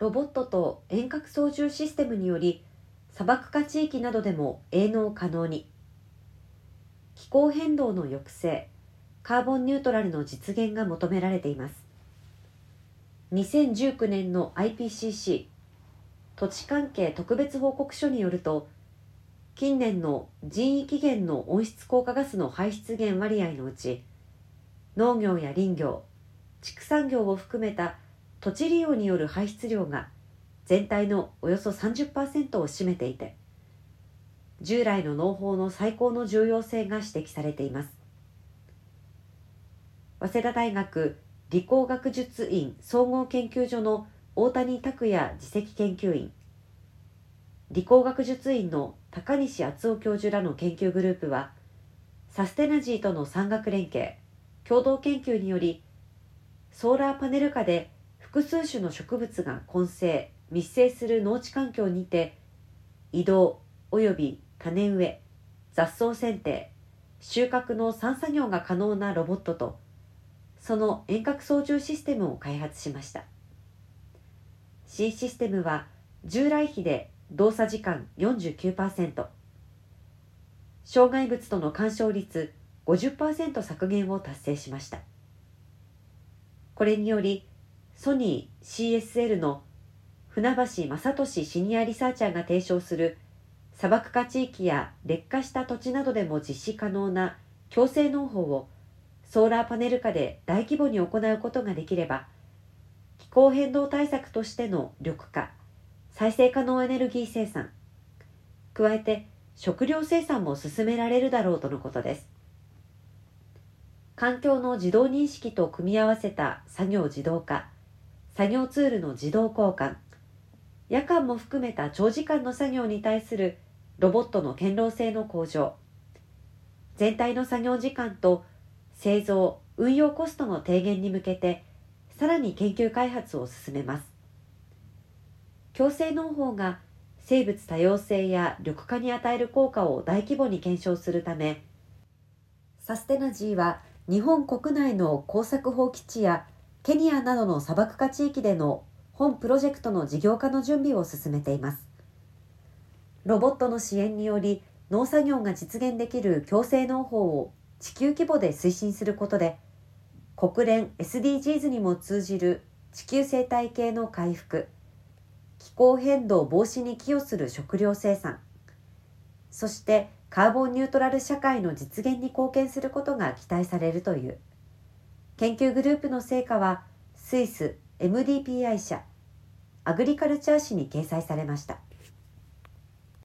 ロボットと遠隔操縦システムにより砂漠化地域などでも営農可能に。気候変動の抑制カーボンニュートラルの実現が求められています。2019年の IPCC 土地関係特別報告書によると近年の人為起源の温室効果ガスの排出源割合のうち農業や林業畜産業を含めた土地利用による排出量が全体のおよそ30%を占めていて従来の農法の最高の重要性が指摘されています。早稲田大学理工学術院総合研究所の大谷拓也次席研究員理工学術院の高西敦夫教授らの研究グループはサステナジーとの産学連携共同研究によりソーラーパネル下で複数種の植物が混成密生する農地環境にて移動及び種植え雑草剪定収穫の3作業が可能なロボットとその遠隔操縦システムを開発しました。新システムは従来比で動作時間49%障害物との干渉率50%削減を達成しました。これによりソニー CSL の船橋正俊シニアリサーチャーが提唱する砂漠化地域や劣化した土地などでも実施可能な強制農法をソーラーパネル化で大規模に行うことができれば気候変動対策としての緑化再生可能エネルギー生産加えて食料生産も進められるだろうとのことです。環境の自動認識と組み合わせた作業自動化作業ツールの自動交換。夜間も含めた長時間の作業に対するロボットの堅牢性の向上。全体の作業時間と製造運用コストの低減に向けてさらに研究開発を進めます。共生農法が生物多様性や緑化に与える効果を大規模に検証するためサステナジーは日本国内の耕作放棄地やケニアなどの砂漠化地域での本プロジェクトの事業化の準備を進めています。ロボットの支援により農作業が実現できる共生農法を地球規模で推進することで国連 SDGs にも通じる地球生態系の回復気候変動防止に寄与する食料生産そしてカーボンニュートラル社会の実現に貢献することが期待されるという。研究グループの成果はスイス MDPI 社アグリカルチャー誌に掲載されました。